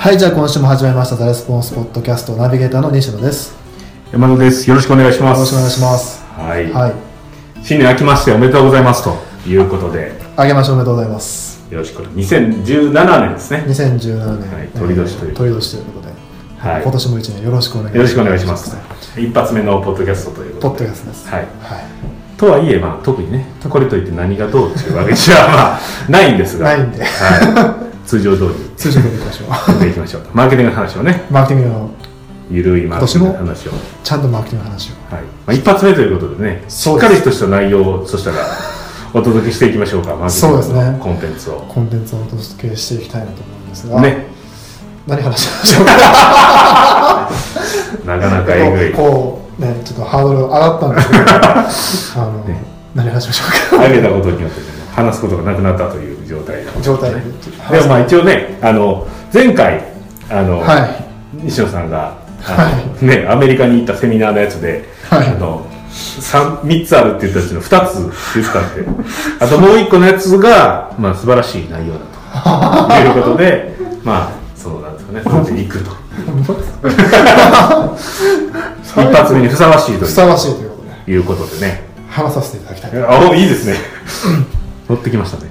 はい、じゃあ今週も始まりました、ザレスポンスポッドキャストナビゲーターの西野です。山田です。よろしくお願いします。よろしくお願いします。はい。はい、新年明けましておめでとうございますということで、あげましょうおめでとうございます。よろしく。2017年ですね。2017年、はい鳥年というえー鳥年ということで、はい。今年も一年よろしくお願いします。よろしくお願いします。一発目のポッドキャストというポことで。ッドキャストです。はい。はい。とはいえ、まあ、特にね、これといって何がどうっていうわけじゃ、まあ、ないんですが。ないんではい。通常通り通常でいきましょう。やっていきましょう。マーケティングの話をね、マーケティングの、ゆるいマーケティングの話を。ちゃんとマーケティングの話を。はい。まあ、一発目ということでね、しっかりとした内容を、そしたら、お届けしていきましょうか、マーケティングそうですねのコンテンツを。コンテンツをお届けしていきたいなと思うんですが、ね。何話しましょうか？なかなかえぐい。こう、ね、ちょっとハードル上がったんですけど、あの、ね何話しましょうか？上げたことによって、ね、話すことがなくなったという状態なの状態で。でもまあ一応ね、あの前回あの、はい。西野さんがあの、はねアメリカに行ったセミナーのやつで、はいあの 3, 3つあるって言ったうちの2つ言って、あともう1個のやつがまあ素晴らしい内容だということで、まあそうなんですかね、それで行くと。一発目にふさわしいとふさわしいということで、いうことでね。話させていただきたい。あおいいですね。乗ってきましたね。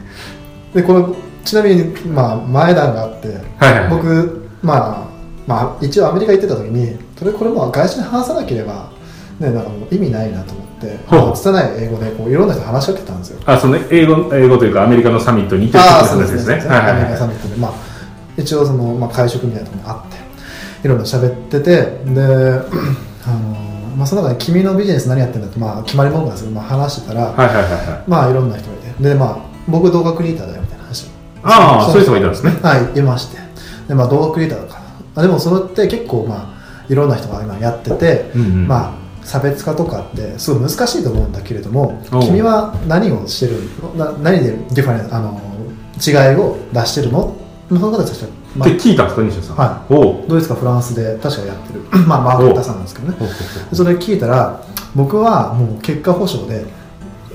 で、この、ちなみに、まあ、前段があって、はいはいはい僕、まあ、まあ、一応アメリカ行ってた時に、それこれもう外資に話さなければ、ね、なんかもう意味ないなと思って、ほうまあ拙い英語でこういろんな人と話しかけてたんですよ。あ、その英語、英語というかアメリカのサミットに行ってるああ、ってそうで話ですすね。ね。はいはいアメリカはい。サミットで、まあ、一応その、まあ、会食みたいなところにあって、いろいろ喋ってて、で、あの、まあ、その中で君のビジネス何やってんだって、まあ、決まり文句なんですけど、まあ、話してたら、はいはいはいはい。まあ、いろんな人がいて、で、まあ、僕動画クリエイターだよみたいな話を。ああ、そういう人がいたんですね。はい、いまして。で、まあ、動画クリエイターだから。あでも、それって結構、まあ、いろんな人が今やってて、うんうん。まあ、差別化とかってすごい難しいと思うんだけれども君は何をしてるな何でディファレンあの違いを出してるの？まあその方たちは、まあ。って聞いたんですか、西野さん。はおう。ドイツか？フランスで確かやってる、まあ、マーケターさんなんですけどね。それ聞いたら僕はもう結果保証で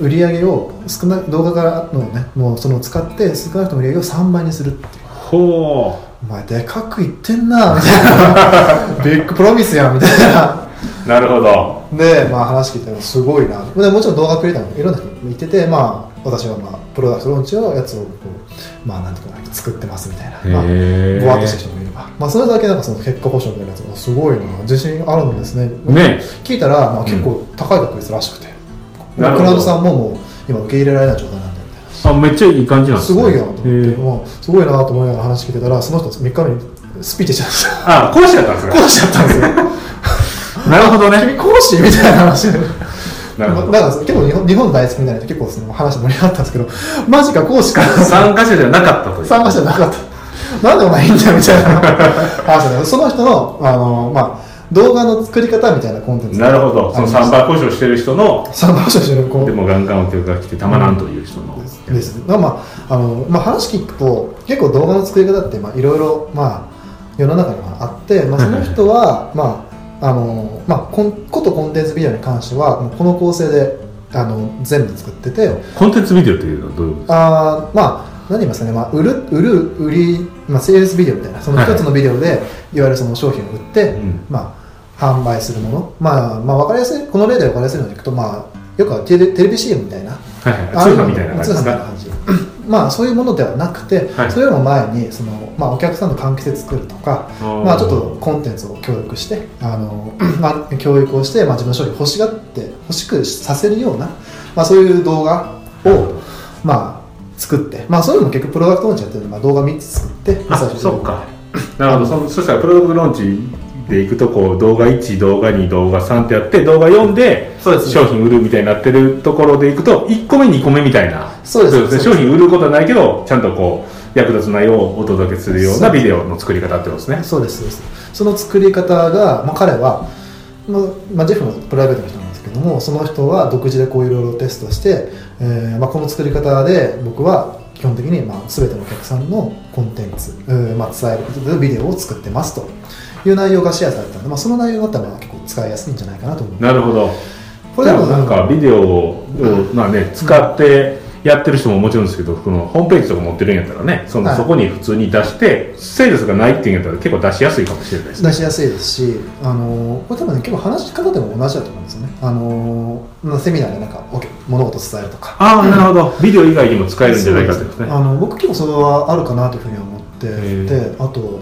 売り上げを少な動画からのねもうその使って少なくとも売り上げを3倍にするっていう。う。ほお前でかく言ってんなみたいな。ビッグプロミスやんみたいな。う。なるほど。で、まあ、話聞いてもすごいな。でもちろん動画クリエイターもいろんな人もいてて、まあ、私は、まあ、プロダクトローンチのやつをこう、まあ、なんていうかな作ってますみたいな、まあ、ぼわっとした人もいれば、まあ、それだけなんかその結果保証みたいなやつがすごいな。自信あるんですね。ね。聞いたら、まあ、結構高い確率らしくて、クラウドさんももう今受け入れられない状態なんだみたいなあ、めっちゃいい感じなんですね。すごいなと思って、もうすごいなと思いながら話聞いてたらその人3日目にスピーチしたんですよ。あ、講師だったんですか講師だったんですよ。なるほどね。君講師みたいな話。でなるほど。だから結構日本日本大好きみたいな人結構その話盛り上がったんですけどマジか講師か。参加者じゃなかったという。参加者じゃなかった。なんでお前いいんだよみたいな話でその人のあの、まあ、動画の作り方みたいなコンテンツ。なるほど。その3倍交渉してる人の、参加者してるこうでもガンガンお客が来てたまらんという人の。です。まあまああの、まあ、話聞くと結構動画の作り方ってまあいろいろまあ世の中にはあって、まあ、その人はまああのまあコンことコンテンツビデオに関してはもうこの構成であの全部作ってて。コンテンツビデオというのはどういうことですか？あーまあ何言いますかね、まあ、売る売る売り、まあ、セールスビデオみたいなその一つのビデオで、い、わゆるその商品を売って、うん。まあ、販売するもの、まあまあ、分かりやすいこの例で分かりやすいのでいくと、まあ、よくあるテレテレビ CM みたいな。はいはい。通販みたいな感じ通販ですか？みたいな感じ。まあそういうものではなくて、はい。それよりも前にその、まあ、お客さんの関係性作るとか、まあ、ちょっとコンテンツを教育してあの、まあ、教育をして、まあ、自分の商品を欲しがって欲しくさせるような、まあ、そういう動画を、まあ、作って、まあ、そういうのも結局プロダクトローンチやってるので、まあ、動画3つ作ってあ、最初に。そっか。なるほど。そのそしたらプロダクトローンチでいくとこう動画1、動画2、動画3ってやって動画4でそうです商品売るみたいになってるところでいくと1個目2個目みたいな。そうです商品売ることはないけどちゃんとこう役立つ内容をお届けするようなビデオの作り方ってことですね。そうですそうです。その作り方が、まあ、彼は、まあまあ、ジェフのプライベートの人なんですけどもその人は独自でこういろいろテストして、えーまあ、この作り方で僕は基本的に、まあ、全てのお客さんのコンテンツ、えーまあ、伝えることでビデオを作ってますと。いう内容がシェアされたので、まあ、その内容だったらまあ結構使いやすいんじゃないかなと思う。なるほど。これでもなんかビデオを、まあね、使ってやってる人ももちろんですけどこのホームページとか持ってるんやったらねその、はい。そこに普通に出してセールスがないっていうんやったら結構出しやすいかもしれないですね。出しやすいですし、あのこれ多分ね、結構話し方でも同じだと思うんですよね。あのまあセミナーでなんかオッケー物事伝えるとか。ああなるほど。ビデオ以外にも使えるんじゃないかってことです。ねあの僕結構それはあるかなというふうに思ってへて、あと、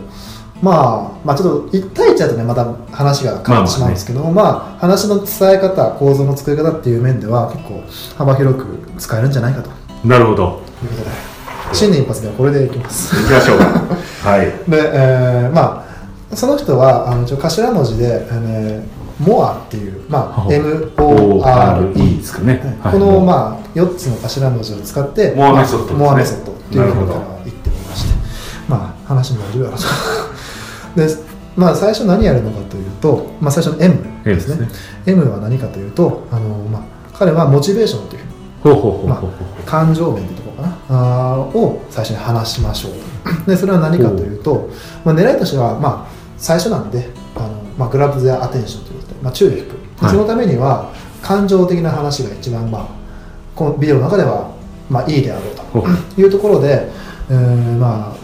まあ、まあちょっと1対1だとね、また話が変わってしまうんですけども、まあ話の伝え方、構造の作り方っていう面では結構幅広く使えるんじゃないかと。いうなるほど。ことで、新年一発目はこれでいきます。行きましょう。か はい。で、えーまあその人はあの一応頭文字で、えー、 MORE っていう、まあ、MORE ですかね、はい。この、まあ、4つの頭文字を使って MORE メソッド。 MORE メソッドっていうふうに言ってみまして。まあ話も大丈夫だろうとでまあ最初何やるのかというと、まあ、最初の M ですね。M ですね。M は何かというとあの、まあ、彼はモチベーションという感情面ってとこかな。あーを最初に話しましょう でそれは何かというと、まあ、狙いとしては、まあ、最初なんであの、まあ、グラブズやアテンションということで、まあ、注意を引くではい。そのためには感情的な話が一番、まあ、このビデオの中では、まあ、いいであろうと いうところで、えーまあ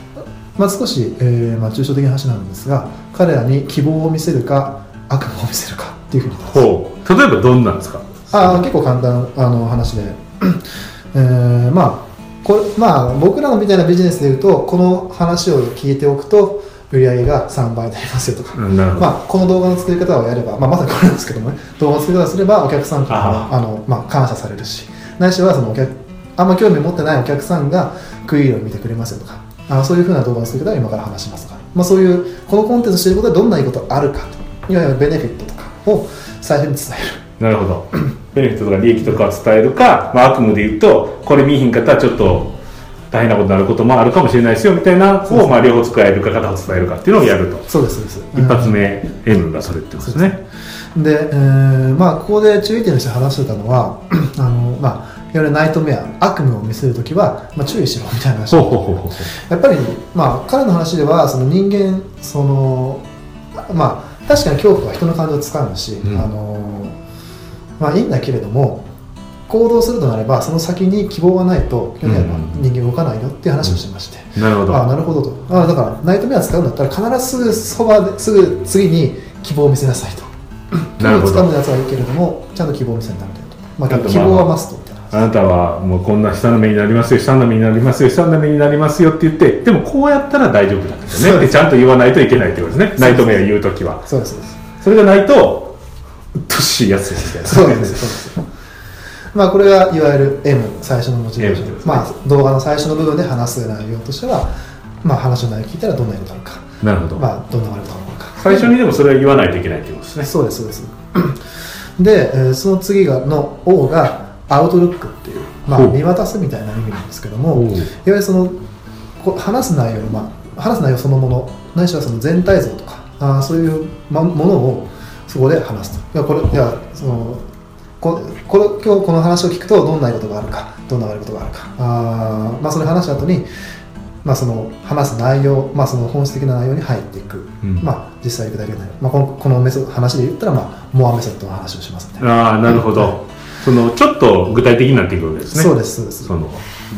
まあ、少し、えーまあ、抽象的な話なんですが彼らに希望を見せるか悪夢を見せるかっていうふうにほう。例えばどんなんですか？あー結構簡単あの話で、えーまあこれまあ、僕らのみたいなビジネスでいうとこの話を聞いておくと売り上げが3倍になりますよとか、まあ、この動画の作り方をやれば、まあ、まさにこれなんですけどもね。動画の作り方をすればお客さんからもああの、まあ、感謝されるし。ないしはそのお客あんま興味持ってないお客さんが食い入るを見てくれますよとかあそういうふうな動画の作り方を今から話しますとか、まあ、そういうこのコンテンツをしていることでどんないいことがあるかと。いわゆるベネフィットとかを最初に伝える。なるほど。ベネフィットとか利益とかを伝えるか、まあ、悪夢で言うとこれ見えひんかったらちょっと大変なことになることもあるかもしれないですよみたいなをまあ両方使えるか片方伝えるかっていうのをやると。そうですそうです。一発目 M がそれってことです。ねで、えーまあ、ここで注意点として話してたのはいわゆるナイトメア悪夢を見せるときは、まあ、注意しろみたいな話。やっぱり、まあ、彼の話ではその人間その、まあ、確かに恐怖は人の感情をつかむし、うん。あのまあ、いいんだけれども行動するとなればその先に希望がないと基本的にはうん人間動かないよっていう話をしてまして、うなるほど。ああなるほどと。ああだからナイトメア使うんだったら必ずすぐそばですぐ次に希望を見せなさいと。なるほど。掴むやつはいいけれどもちゃんと希望を見せるたいなと、まあ、希望はマストあなたはもうこんな悲惨な目になりますよ悲惨な目になりますよ悲惨な目になりますよって言ってでもこうやったら大丈夫なんです。よねってちゃんと言わないといけないってことですね。ナイトメア言うときは。そうです。それがないとうっとうしいやつですね。そうなんです。そうです。まあこれがいわゆる M 最初のモチベーション、まあ動画の最初の部分で話す内容としてはまあ話の内容を聞いたらどんなことがあるか。なるほど、まあどんな悪とが起こるか。最初にでもそれは言わないといけないってことですね。そうですそうです。で、えーその次がの O がアウトルックっていう、まあ、見渡すみたいな意味なんですけどもいわゆるそのこ話す内容、まあ、話す内容そのものないしはその全体像とかあーそういうまものをそこで話すと。いやこれいやそのここれ今日この話を聞くとどんないいことがあるかどんな悪いことがあるか。あー、まあ、それ話した後にまあ、その話す内容、まあ、その本質的な内容に入っていく、うん。まあ、実際具体的な内容、まあ、このこのメソ話で言ったら、まあ、モアメソッドの話をしますみたいな、ああなるほど、そのちょっと具体的になっていくわけですね。そうですそうです。その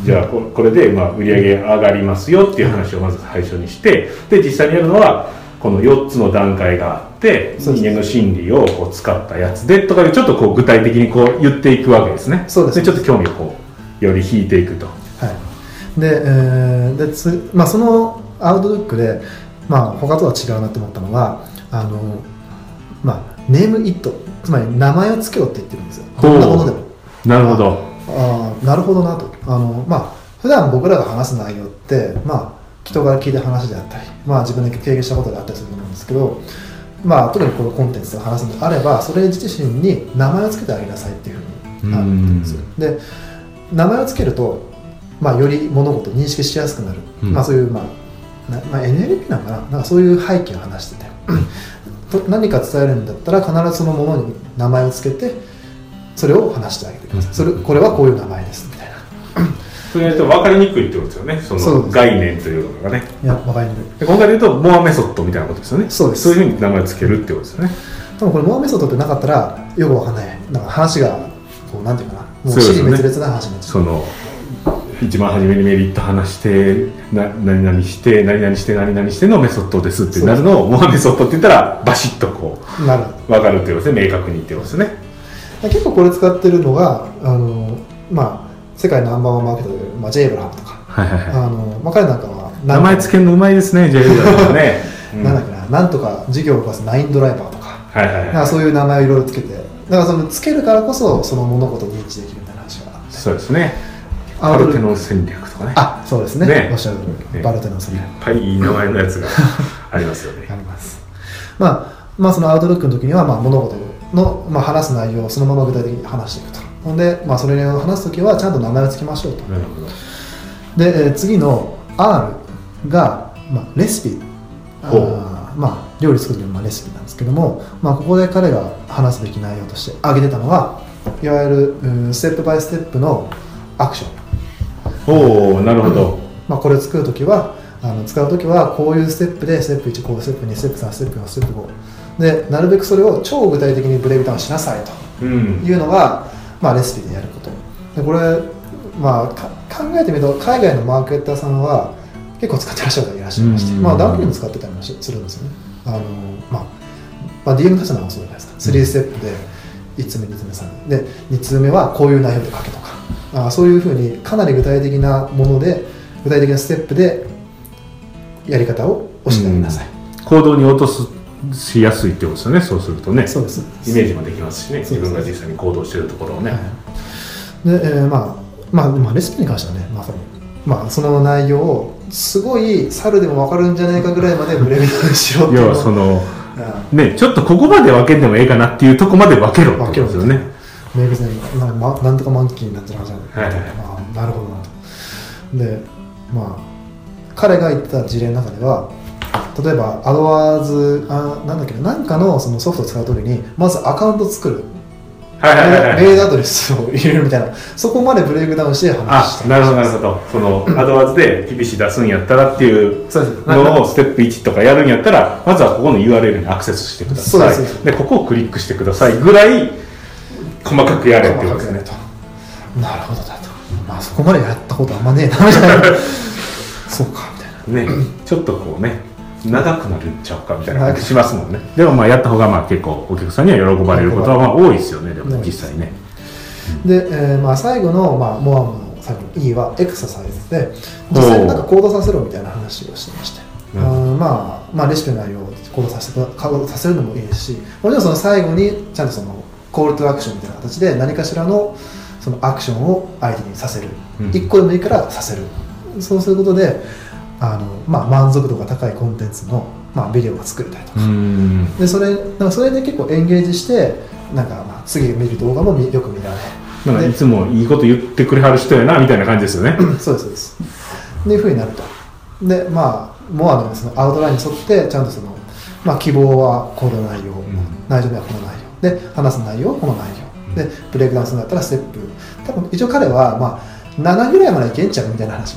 じゃあここれでまあ売り上げ上がりますよっていう話をまず最初にしてで実際にやるのはこの4つの段階があって人間の心理をこう使ったやつでとかでちょっとこう具体的にこう言っていくわけですね。そうです。ちょっと興味をこうより引いていくと。はい、で,、えーでつまあ、そのアウトルックで、まあ、他とは違うなと思ったのはあの、まあ、ネームイットつまり名前を付けろって言ってるんですよ。どんなものでも。なるほど。あーなるほどなと。あの、まあ普段僕らが話す内容って、まあ、人から聞いた話であったり、まあ、自分で経験したことであったりすると思うんですけど、まあ、特にこのコンテンツで話すのであればそれ自身に名前を付けてあげなさいっていうふうにあるんですよ。で名前を付けると、まあ、より物事を認識しやすくなる、うん。まあ、そういう、まあなまあ、NLP なのかな。なんかそういう背景を話してて。と何か伝えるんだったら必ずそのものに名前を付けてそれを話してあげてください、それこれはこういう名前ですみたいな。それやると分かりにくいってことですよね。その概念というのがね。いやわかりにくい。で今回で言うと MORE メソッドみたいなことですよね。そうです。そういうふうに名前を付けるってことですよね。多分これ MORE メソッドってなかったらよくわかんない。なんか話がこうなんていうかな。もうそうですよね。支離滅裂な話になっちゃそうの一番初めにメリット話してな何々して何々して何々してのメソッドですってなるのを MORE メソッドって言ったらバシッとこなるう分かるっていうことですね。明確に言ってますね。結構これ使ってるのがあのまあ世界ナンバーワンマーケットで、まあ、ジェイブラムとか。はいはいはい。あの、まあ、彼なんかは名前つけるのうまいですね J だとね、うん。なんだっけな、なんとか事業を動かすナインドライバーとか、はいはいはい。なんかそういう名前をいろいろつけて、だからそのつけるからこそ、その物事を認知できるみたいな話があって、そうですねあパルテノン戦略とかね。あそうですね、ね。おっしゃる通り、ね。バルテノン戦いっ略ぱいいい名前のやつが ありますよね。あります。まあ、まあ、そのアウトルックの時には、まあ、物事の、まあ、話す内容をそのまま具体的に話していくと。ほんで、まあ、それを話す時はちゃんと名前をつけましょうと。なるほど。で、えー次の R が、まあ、レシピ。あまあ、料理作る時のまあレシピなんですけども、まあ、ここで彼が話すべき内容として挙げてたのはいわゆるうんステップバイステップのアクション、おおなるほど、まあ、これを作る時はあの使う時はこういうステップでステップ1こうステップ2ステップ3ステップ4ステップ5でなるべくそれを超具体的にブレイクダウンしなさいと。うん。いうのが、まあ、レシピでやること。でこれ、まあ、か考えてみると海外のマーケッターさんは結構使ってらっしゃる方いらっしゃいまして、うん。まあ、ダンピング使ってたりもしするんですよね。あの、まあまあ、DM 立つのもそうじゃないですか。3ステップで1つ目2つ目3つ目で2つ目はこういう内容で書けとかあそういうふうにかなり具体的なもので具体的なステップでやり方を教えてあげなさい、行動に落とすしやすいってことですよねそうするとね。そうです。イメージもできますしね。自分が実際に行動してるところをね、はい。で、えーまあまあ、まあレシピに関してはねまさに、まあ、その内容をすごい猿でも分かるんじゃないかぐらいまでブレイクダウンしろっていう要はそのうねちょっとここまで分けんでもええかなっていうとこまで分けろってことですよねメイク戦なんか、ま、なんとかマンキーになってるはずなんだはいはい。まあ、なるほどなと。でまあ彼が言ってた事例の中では例えばアドワーズあなんだっけななんかのそのソフトを使うときにまずアカウント作る。メールアドレスを入れるみたいな。そこまでブレイクダウンして話あした。なるほどなるほど。そのアドワーズで厳しい出すんやったらっていうのをステップ1とかやるんやったらまずはここの URL にアクセスしてください。です。そうででここをクリックしてくださいぐらい細かくやれってことですね。となるほどだと。まあそこまでやったことあんまねえなみたいな。そうかみたいなね。ちょっとこうね長くなるんちゃうかみたいな感じしますもんね。でもまあやった方がまあ結構お客さんには喜ばれることはまあ多いですよね。でも実際ね。で、えーまあ、最後の、まあ、モアムの最後の E はエクササイズで実際になんか行動させろみたいな話をしてまして、うん。あーまあ、まあレシピの内容を行動させて行動させるのもいいですしもちろんその最後にちゃんとそのコールトゥアクションみたいな形で何かしらのそのアクションを相手にさせる、うん。1個でもいいからさせる。そうすることであの、まあ、満足度が高いコンテンツの、まあ、ビデオが作れたりとか。うん。でそれなんかそれで結構エンゲージしてなんかまあ次見る動画も見よく見られなんかでいつもいいこと言ってくれはる人やなみたいな感じですよね。そうですそうです。っていうふうになると。でまあ MORE のそのアウトラインに沿ってちゃんとその、まあ、希望はこの内容、内情ではこの内容で話す内容はこの内容。でブレイクダウンするんだったらステップ。多分一応彼はまあ7ぐらいまでいけんちゃうみたいな話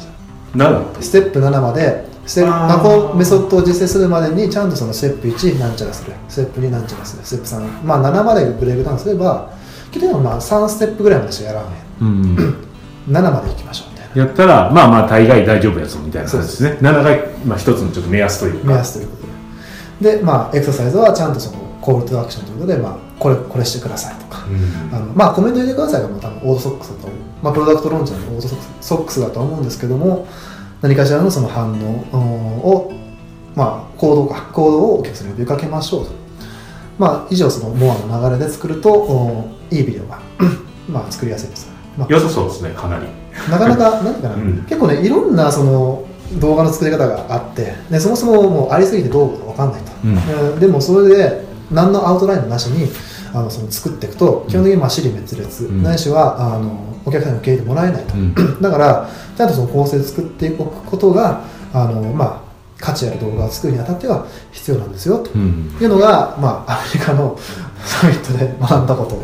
なるほどステップ7までステップこのメソッドを実践するまでにちゃんとそのステップ1なんちゃらする。ステップ2なんちゃらする。ステップ3まあ7までブレイクダウンすれば結局まあ3ステップぐらいまでしかやらんねどうん 7までいきましょうみたいな。やったらまあまあ大概大丈夫やぞみたいな感じですね。7がまあ一つのちょっと目安というか。目安ということで。でまあエクササイズはちゃんとそのコールトゥアクションということで、まあ、これこれしてくださいとか、うん。あのまあコメント入れてくださいがもう多分オートソックスだと思う、まあ、プロダクトローンチのオートソックスソックスだと思うんですけども何かしらのその反応をまあ行動か行動をお客さんに呼びかけましょうと。まあ以上そのモアの流れで作るとおいいビデオが まあ作りやすいです、まあ良さそうですねかなり。なかなか、なんていうかな、うん。結構ね、いろんなその動画の作り方があって、でそもそももうありすぎてどうかわかんないと、うん。えーでもそれで、何のアウトラインもなしにあのその作っていくと、基本的にまあ尻滅裂、うん。ないしはあのお客さんに受け入れてもらえないと、うん。だから、ちゃんとその構成作っておくことが、あのまあ、価値ある動画を作るにあたっては必要なんですよとうん。いうのが、まあ、アメリカのサミットで学んだこと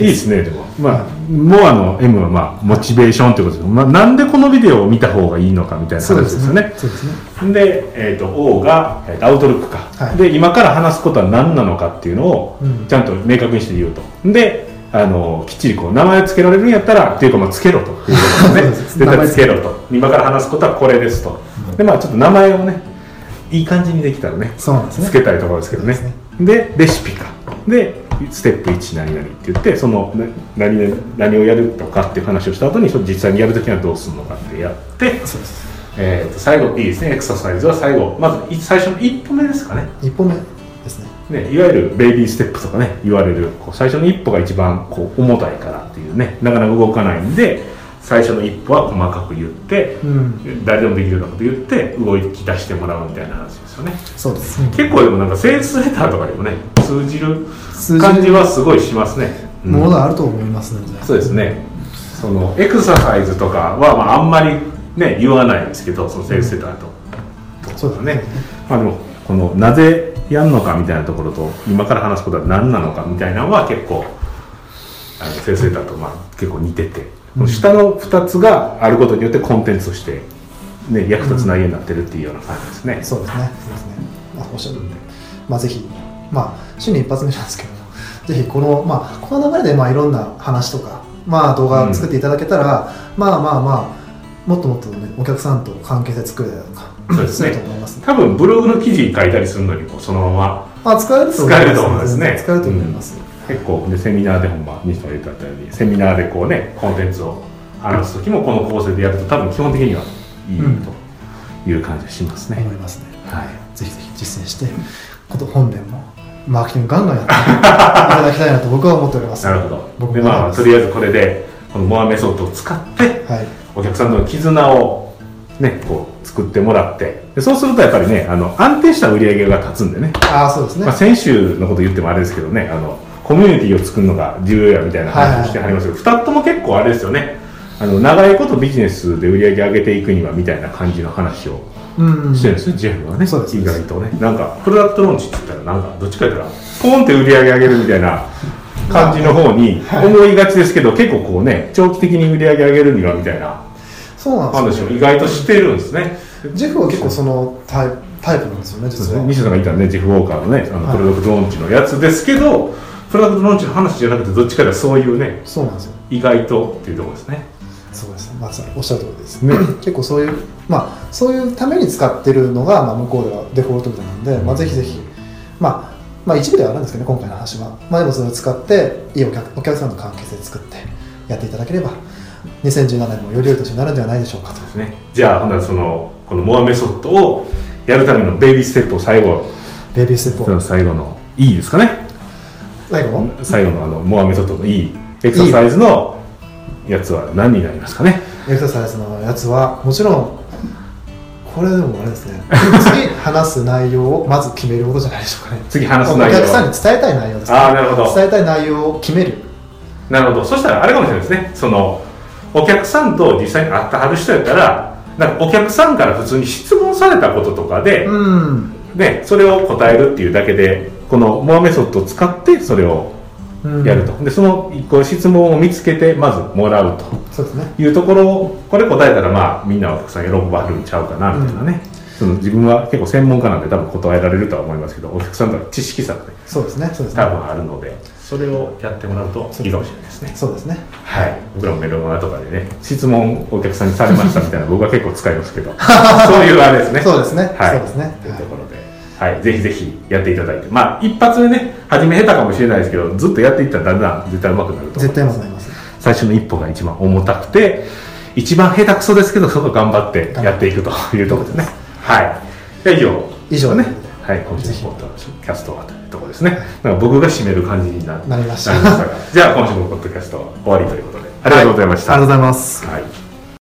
いいですねでも。まあモアの M はまあモチベーションということです。けど、まあ、なんでこのビデオを見た方がいいのかみたいな話ですよね。そうですね。で、えー、と O が、えーとアウトルックか、はい。で今から話すことは何なのかっていうのをうん。ちゃんと明確にして言うと。であのきっちりこう名前を付けられるんやったらっていうかまあ付けろと。いうことです。ね絶対付けろと。今から話すことはこれですと。でまあちょっと名前をねいい感じにできたらねそうなんですね。つけたいところですけどね。でレシピか。でステップ1何々って言ってそのな何々何をやるとかっていう話をした後に実際にやるときにはどうするのかってやって、えー、と最後いいですね。エクササイズは最後。まずい最初の一歩目ですかね。一歩目ですね。ねいわゆるベイビーステップとかね言われるこう最初の一歩が一番こう重たいからっていうねなかなか動かないんで最初の一歩は細かく言って、うん。誰でもできるようなこと言って動き出してもらうみたいな話ですよね。そうです。結構でもなんかセールスレターとかにもね通じる感じはすごいしますね、うんものがあると思いますのでそうですね。そのエクササイズとかは、まあ、あんまりね言わないんですけどそのセールスレターと、そうですね。まあでもこのなぜやるのかみたいなところと今から話すことは何なのかみたいなのは結構あのセールスレターとまあ結構似てて、この下の2つがあることによってコンテンツとして、ね、役立つ内容になってるっていうような感じですね、そうですね。そうですね、まあ、おっしゃるんで。まあぜひまあ週に一発目なんですけどもぜひこのまあこの流れでまあいろんな話とかまあ動画作っていただけたら、まあまあまあもっともっとねお客さんと関係性作れたりとかそうですね。ると思います多分ブログの記事書いたりするのにもそのまままあ使えると思います。使えると思いますね。使えると思います、結構でセミナーでほんま西野が言ったようにセミナーでこうねコンテンツを話す時もこの構成でやると多分基本的にはいいうん。という感じがしますね、思いますね。はい。ぜひぜひ実践してこと本年もマーケティングガンガンやっていただきたいなと僕は思っております。なるほど。僕もでまあとりあえずこれでこのモアメソッドを使ってはい。お客さんとの絆をねこう作ってもらってでそうするとやっぱりねあの安定した売り上げが立つんでね。ああそうですね、まあ、先週のこと言ってもあれですけどねあのコミュニティを作るのが重要やみたいな話をしてはりますけど、2つとも結構あれですよね。あの長いことビジネスで売り上げ上げていくにはみたいな感じの話をうんしてるんですね、ジェフはね。そうです。意外とね。なんかプロダクトローンチって言ったらなんかどっちか言ったらポンって売り上げ上げるみたいな感じの方にはい。思いがちですけど、結構こうね長期的に売り上げ上げるにはみたいなそうなんですよ話を意外としてるんですね。ジェフは結構そのタイプタイプなんですよね実は。そうですね。西野さんが言ったねジェフ・ウォーカーのねあのはい。プロダクトローンチのやつですけど、プロダクトローンチの話じゃなくてどっちかではそういうねそうなんですよ。意外とっていうところですねそうですまさにおっしゃる通りです、結構そういうまあそういうために使ってるのが、まあ、向こうではデフォルトみたいなんで、まあ、ぜひぜひまあまあ一部ではあるんですけどね今回の話は。まあでもそれを使っていいお客お客さんの関係性作ってやっていただければ2017年もより良い年になるんではないでしょうかと。ですね。じゃあほんならそのこのモアメソッドをやるためのベイビーステップを最後。ベイビーステップを。最後のいいですかね。最後？の最後のあのモアメソッドのいい。エクササイズのやつは何になりますかね？エクササイズのやつはもちろんこれでもあれですね。次話す内容をまず決めることじゃないでしょうかね。次話すお内容客さんに伝えたい内容ですね。ああなるほど。伝えたい内容を決める。なるほど。そしたらあれかもしれないですね。そのお客さんと実際に会ったはる人やったらなんかお客さんから普通に質問されたこととかで、うん。でそれを答えるっていうだけでこのモアメソッドを使ってそれをうんやると、でそのこう質問を見つけてまずもらうと。いうところをこれ答えたらまあみんなお客さん喜ばはるんちゃうかなみたいなね、その自分は結構専門家なんで多分答えられるとは思いますけどお客さんとは知識差がねそうですねそうですね。多分あるのでそれをやってもらうといいかもしれないですね。そうですね。はい。僕らもメルマガとかでね質問お客さんにされましたみたいな僕は結構使いますけど。そういうあれですね。そうですね。はい。そうですね。というところで、はい、ぜひぜひやっていただいて、まあ、一発目ね、初め下手かもしれないですけど、ずっとやっていったらだんだん絶対上手くなると絶対うまくなります。最初の一歩が一番重たくて、一番下手くそですけど、そこ頑張ってやっていくというところですね。はい。以上。以上ね。はい、今週のポッドキャストはというところですね。なんか僕が締める感じにななりました。じゃあ今週のポッドキャストは終わりということで、ありがとうございました。ありがとうございます。はい